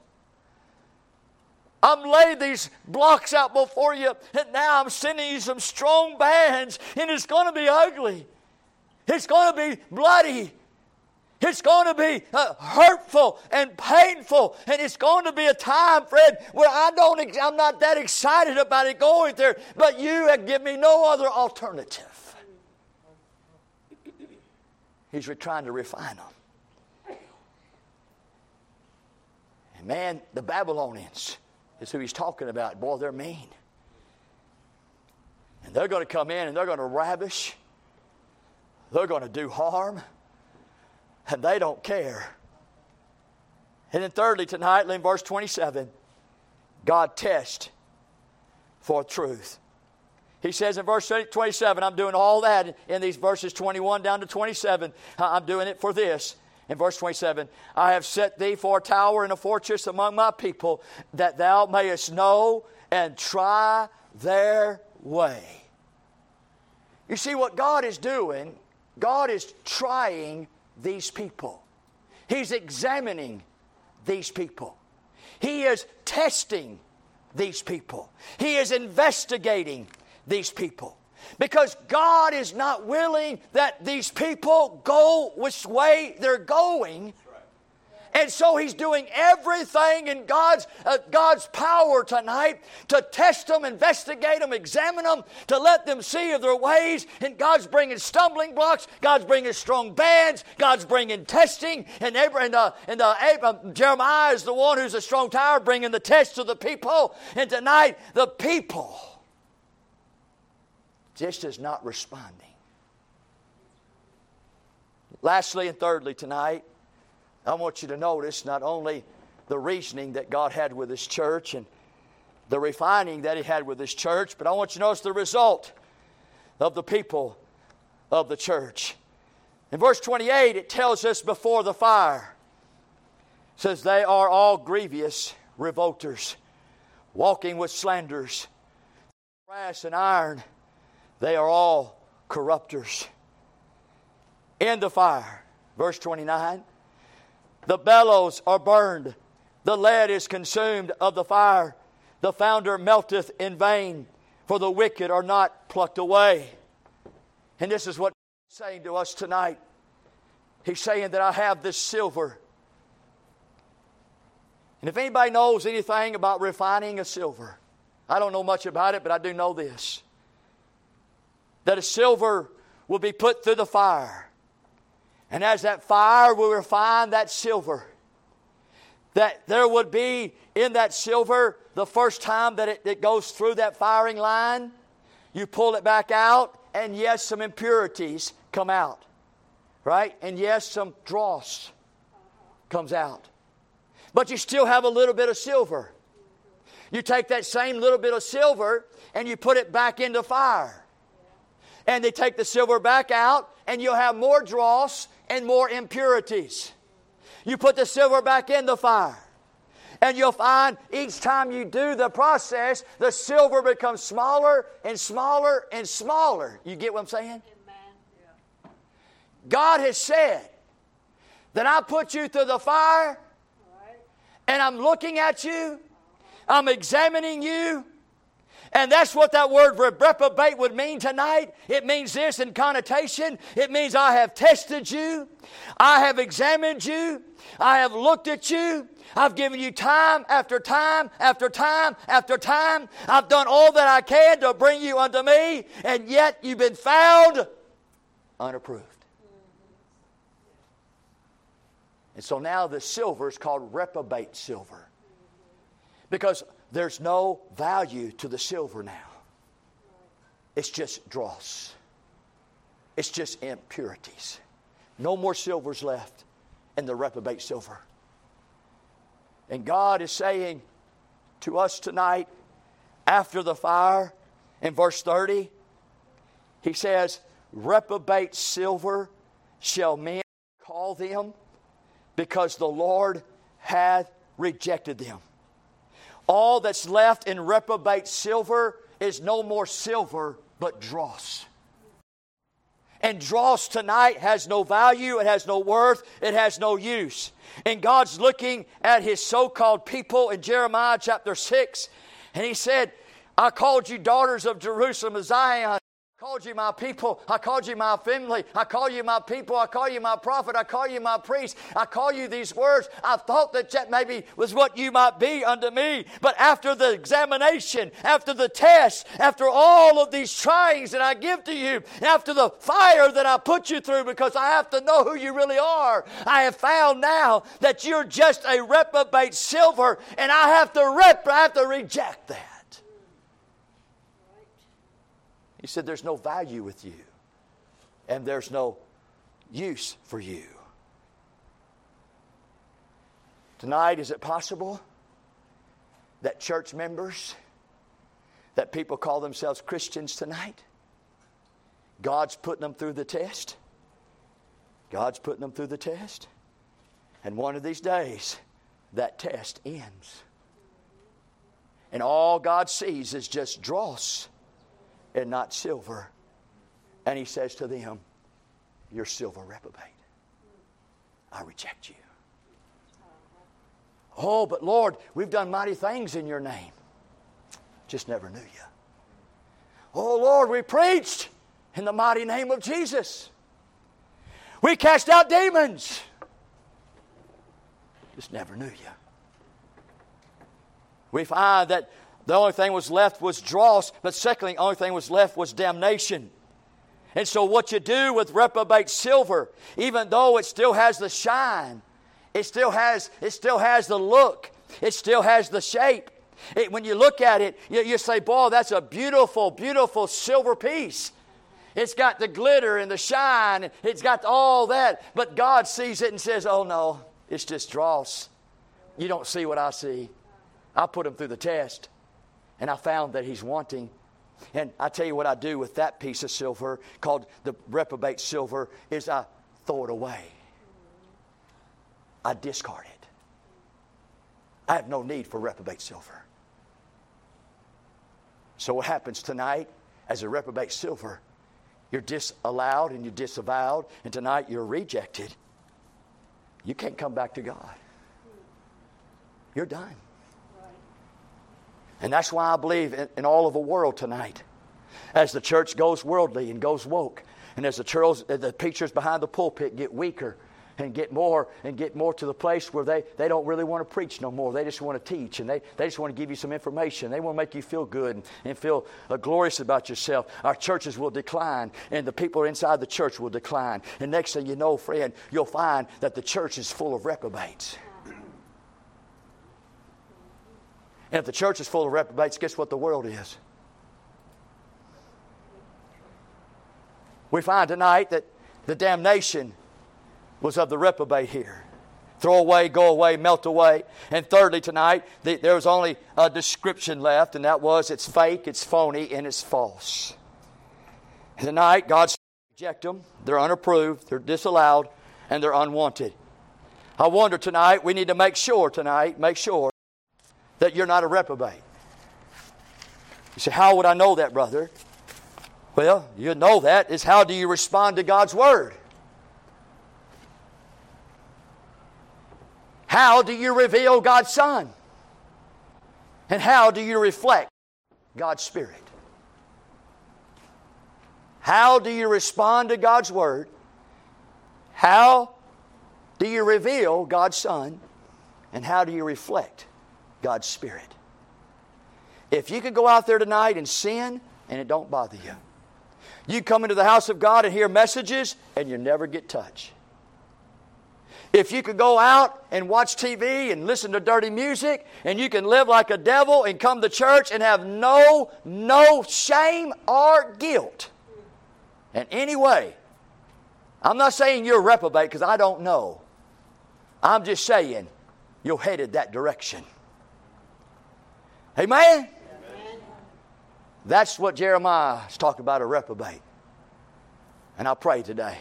I'm laying these blocks out before you, and now I'm sending you some strong bands, and it's going to be ugly. It's going to be bloody. It's going to be uh, hurtful and painful, and it's going to be a time, Fred, where I don't, I'm not that excited about it going there, but you have given me no other alternative. He's trying to refine them. And man, the Babylonians, is who he's talking about. Boy, they're mean. And they're going to come in and they're going to ravish, they're going to do harm, and they don't care. And then, thirdly, tonight, in verse 27, God tests for truth. He says in verse 27, I'm doing all that in these verses 21 down to 27. I'm doing it for this in verse 27 I have set thee for a tower and a fortress among my people, that thou mayest know and try their way. You see, what God is doing, God is trying these people, He's examining these people, He is testing these people, He is investigating these people. Because God is not willing that these people go which way they're going. And so he's doing everything in God's, uh, God's power tonight to test them, investigate them, examine them, to let them see of their ways. And God's bringing stumbling blocks. God's bringing strong bands. God's bringing testing. And, Abraham, and, uh, and uh, Abraham, Jeremiah is the one who's a strong tower, bringing the test to the people. And tonight, the people just as not responding. Lastly and thirdly, tonight, I want you to notice not only the reasoning that God had with His church and the refining that He had with His church, but I want you to notice the result of the people of the church. In verse 28, it tells us before the fire, says, They are all grievous revolters, walking with slanders, brass and iron they are all corrupters. In the fire, verse 29, the bellows are burned, the lead is consumed of the fire, the founder melteth in vain. for the wicked are not plucked away. And this is what he's saying to us tonight. He's saying that I have this silver. And if anybody knows anything about refining a silver, I don't know much about it, but I do know this that a silver will be put through the fire. And as that fire will refine that silver, that there would be in that silver the first time that it, it goes through that firing line, you pull it back out, and yes, some impurities come out. Right? And yes, some dross comes out. But you still have a little bit of silver. You take that same little bit of silver and you put it back into fire. And they take the silver back out, and you'll have more dross and more impurities. You put the silver back in the fire. And you'll find each time you do the process, the silver becomes smaller and smaller and smaller. You get what I'm saying? God has said that I put you through the fire and I'm looking at you, I'm examining you. And that's what that word reprobate would mean tonight. It means this in connotation. It means I have tested you, I have examined you, I have looked at you, I've given you time after time after time after time. I've done all that I can to bring you unto me, and yet you've been found unapproved. And so now the silver is called reprobate silver because there's no value to the silver now. It's just dross, it's just impurities. No more silver's left in the reprobate silver. And God is saying to us tonight, after the fire, in verse 30, He says, Reprobate silver shall men call them, because the Lord hath rejected them. All that's left in reprobate silver is no more silver, but dross. And dross tonight has no value, it has no worth, it has no use. And God's looking at his so called people in Jeremiah chapter 6, and he said, I called you daughters of Jerusalem, Zion called you my people. I called you my family. I call you my people. I call you my prophet. I call you my priest. I call you these words. I thought that that maybe was what you might be unto me. But after the examination, after the test, after all of these tryings that I give to you, after the fire that I put you through because I have to know who you really are, I have found now that you're just a reprobate silver and I have to rep- I have to reject that. He said, There's no value with you, and there's no use for you. Tonight, is it possible that church members, that people call themselves Christians tonight, God's putting them through the test? God's putting them through the test. And one of these days, that test ends. And all God sees is just dross and not silver. And he says to them, You're silver reprobate. I reject you. Oh, but Lord, we've done mighty things in your name. Just never knew you. Oh, Lord, we preached in the mighty name of Jesus. We cast out demons. Just never knew you. We find that the only thing was left was dross, but secondly, the only thing was left was damnation. And so, what you do with reprobate silver, even though it still has the shine, it still has, it still has the look, it still has the shape. It, when you look at it, you, you say, Boy, that's a beautiful, beautiful silver piece. It's got the glitter and the shine, it's got all that. But God sees it and says, Oh, no, it's just dross. You don't see what I see. I put them through the test. And I found that he's wanting. And I tell you what I do with that piece of silver called the reprobate silver is I throw it away. I discard it. I have no need for reprobate silver. So what happens tonight as a reprobate silver? You're disallowed and you're disavowed, and tonight you're rejected. You can't come back to God. You're done. And that's why I believe in, in all of the world tonight. As the church goes worldly and goes woke, and as the, churls, the preachers behind the pulpit get weaker and get more and get more to the place where they, they don't really want to preach no more. They just want to teach and they, they just want to give you some information. They want to make you feel good and, and feel uh, glorious about yourself. Our churches will decline and the people inside the church will decline. And next thing you know, friend, you'll find that the church is full of reprobates. And if the church is full of reprobates, guess what the world is? We find tonight that the damnation was of the reprobate here. Throw away, go away, melt away. And thirdly, tonight, the, there was only a description left, and that was it's fake, it's phony, and it's false. Tonight, God's reject them. They're unapproved, they're disallowed, and they're unwanted. I wonder tonight, we need to make sure tonight, make sure that you're not a reprobate. You say, How would I know that, brother? Well, you know that is how do you respond to God's Word? How do you reveal God's Son? And how do you reflect God's Spirit? How do you respond to God's Word? How do you reveal God's Son? And how do you reflect God's Spirit? If you could go out there tonight and sin and it don't bother you, you come into the house of God and hear messages and you never get touched. If you could go out and watch TV and listen to dirty music, and you can live like a devil and come to church and have no, no shame or guilt in any way. I'm not saying you're reprobate because I don't know. I'm just saying you're headed that direction. Amen? Amen? That's what Jeremiah is talking about a reprobate. And I pray today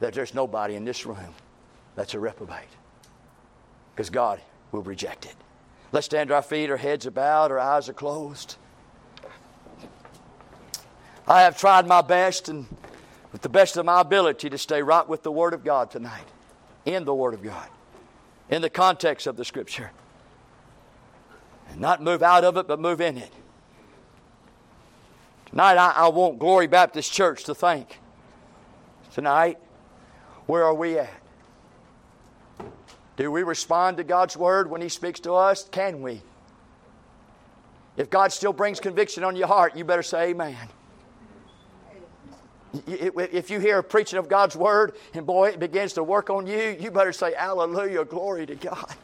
that there's nobody in this room that's a reprobate. Because God will reject it. Let's stand to our feet, our heads are bowed, our eyes are closed. I have tried my best and with the best of my ability to stay right with the Word of God tonight, in the Word of God, in the context of the Scripture. Not move out of it, but move in it. Tonight, I, I want Glory Baptist Church to think. Tonight, where are we at? Do we respond to God's word when He speaks to us? Can we? If God still brings conviction on your heart, you better say amen. If you hear a preaching of God's word and boy, it begins to work on you, you better say, Hallelujah, glory to God.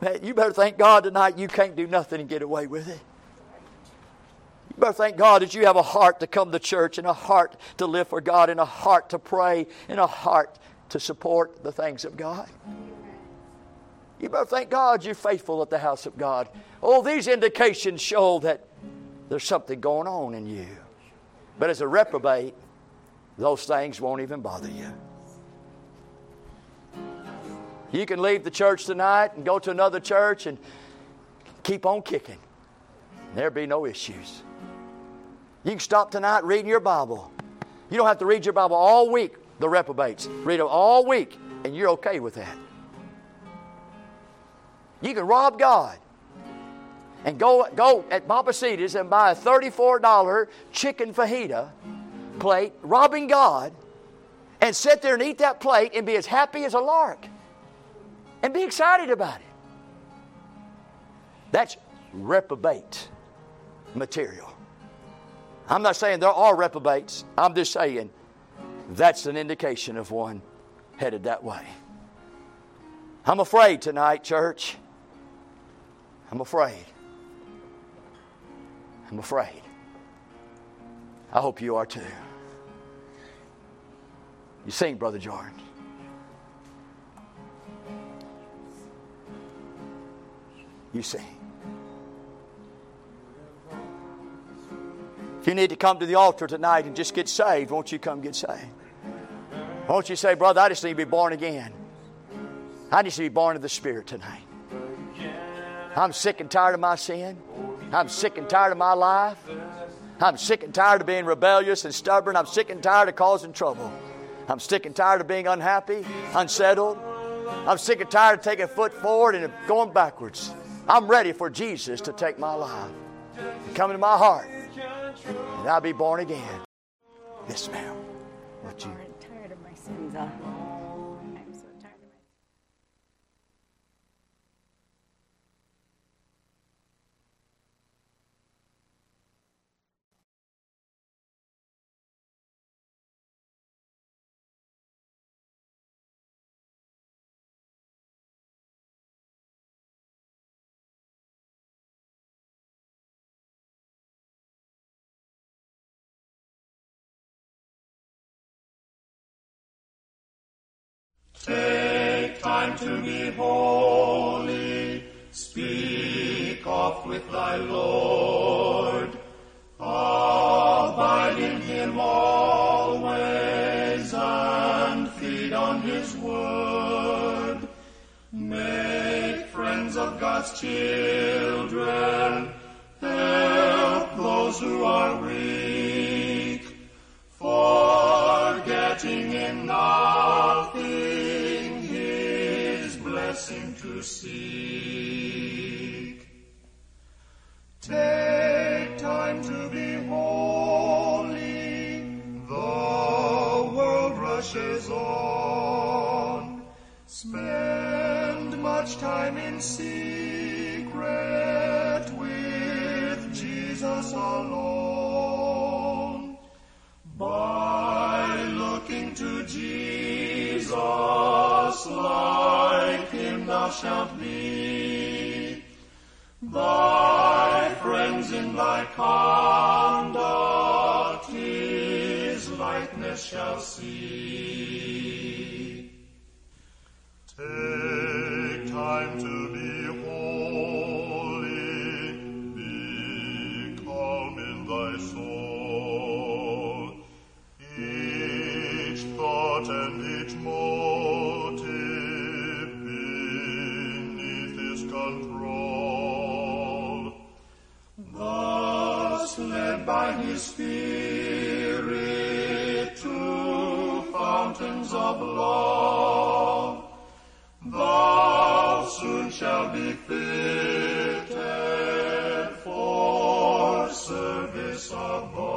Man, you better thank God tonight you can't do nothing and get away with it. You better thank God that you have a heart to come to church and a heart to live for God and a heart to pray and a heart to support the things of God. You better thank God you're faithful at the house of God. All these indications show that there's something going on in you. But as a reprobate, those things won't even bother you. You can leave the church tonight and go to another church and keep on kicking. There'll be no issues. You can stop tonight reading your Bible. You don't have to read your Bible all week the reprobates. Read them all week, and you're okay with that. You can rob God and go, go at Pappasito's and buy a $34 chicken fajita plate, robbing God, and sit there and eat that plate and be as happy as a lark and be excited about it. That's reprobate material. I'm not saying there are reprobates. I'm just saying that's an indication of one headed that way. I'm afraid tonight, church. I'm afraid. I'm afraid. I hope you are too. You sing, Brother Jordan. You see. If you need to come to the altar tonight and just get saved, won't you come get saved? Won't you say, Brother, I just need to be born again? I need to be born of the Spirit tonight. I'm sick and tired of my sin. I'm sick and tired of my life. I'm sick and tired of being rebellious and stubborn. I'm sick and tired of causing trouble. I'm sick and tired of being unhappy, unsettled. I'm sick and tired of taking a foot forward and going backwards. I'm ready for Jesus to take my life, come into my heart, and I'll be born again. Yes, ma'am. What you? Thy Lord. Abide in him always and feed on his word. Make friends of God's children. Help those who are weak. Forgetting in nothing his blessing to seek. Take time to be holy. The world rushes on. Spend much time in secret with Jesus alone. By looking to Jesus, like him thou shalt be. Thy friends in thy conduct his likeness shall see. Take time to above.